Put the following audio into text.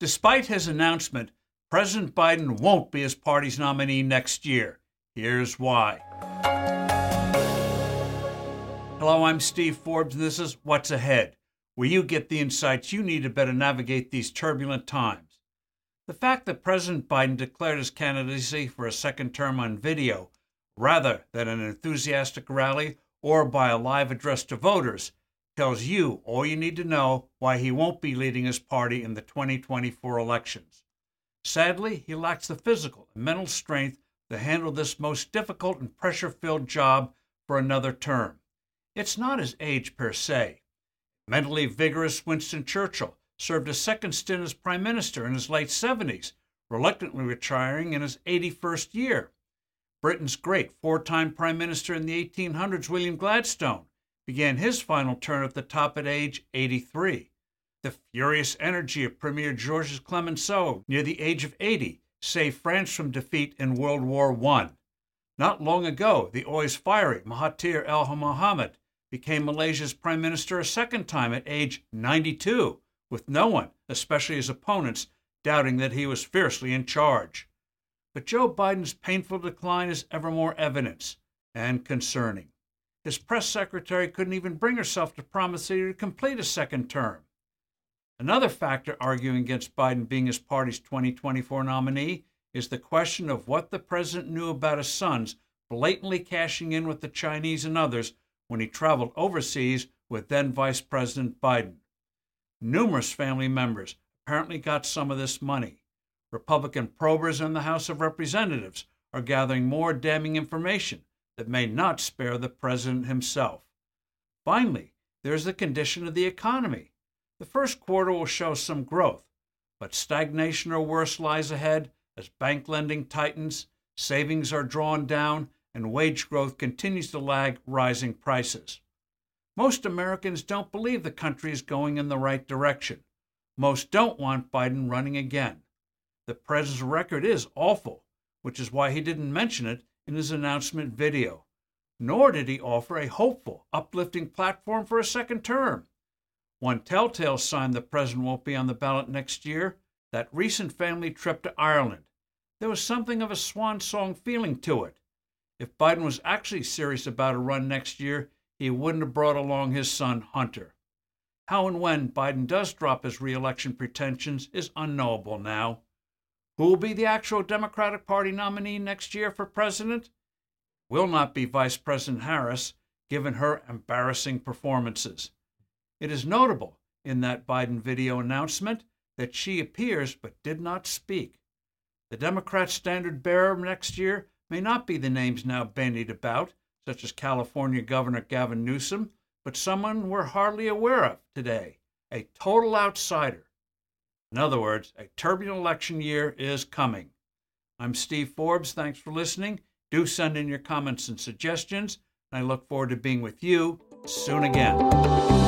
Despite his announcement, President Biden won't be his party's nominee next year. Here's why. Hello, I'm Steve Forbes, and this is What's Ahead, where you get the insights you need to better navigate these turbulent times. The fact that President Biden declared his candidacy for a second term on video rather than an enthusiastic rally or by a live address to voters tells you all you need to know why he won't be leading his party in the 2024 elections. Sadly, he lacks the physical and mental strength to handle this most difficult and pressure filled job for another term. It's not his age per se. Mentally vigorous Winston Churchill served a second stint as prime minister in his late 70s, reluctantly retiring in his 81st year. Britain's great four time prime minister in the 1800s, William Gladstone, began his final term at the top at age 83. The furious energy of Premier Georges Clemenceau near the age of 80 saved France from defeat in World War I. Not long ago, the always fiery Mahathir el Mohamad became Malaysia's prime minister a second time at age 92, with no one, especially his opponents, doubting that he was fiercely in charge. But Joe Biden's painful decline is ever more evident and concerning. His press secretary couldn't even bring herself to promise that he would complete a second term. Another factor arguing against Biden being his party's 2024 nominee is the question of what the president knew about his sons blatantly cashing in with the Chinese and others when he traveled overseas with then Vice President Biden. Numerous family members apparently got some of this money. Republican probers in the House of Representatives are gathering more damning information that may not spare the president himself. Finally, there's the condition of the economy. The first quarter will show some growth, but stagnation or worse lies ahead as bank lending tightens, savings are drawn down, and wage growth continues to lag rising prices. Most Americans don't believe the country is going in the right direction. Most don't want Biden running again. The president's record is awful, which is why he didn't mention it in his announcement video, nor did he offer a hopeful, uplifting platform for a second term. One telltale sign the president won't be on the ballot next year that recent family trip to Ireland. There was something of a swan song feeling to it. If Biden was actually serious about a run next year, he wouldn't have brought along his son, Hunter. How and when Biden does drop his reelection pretensions is unknowable now. Who will be the actual Democratic Party nominee next year for president? Will not be Vice President Harris, given her embarrassing performances. It is notable in that Biden video announcement that she appears but did not speak. The Democrat standard bearer next year may not be the names now bandied about, such as California Governor Gavin Newsom, but someone we're hardly aware of today, a total outsider in other words, a turbulent election year is coming. I'm Steve Forbes. Thanks for listening. Do send in your comments and suggestions. And I look forward to being with you soon again.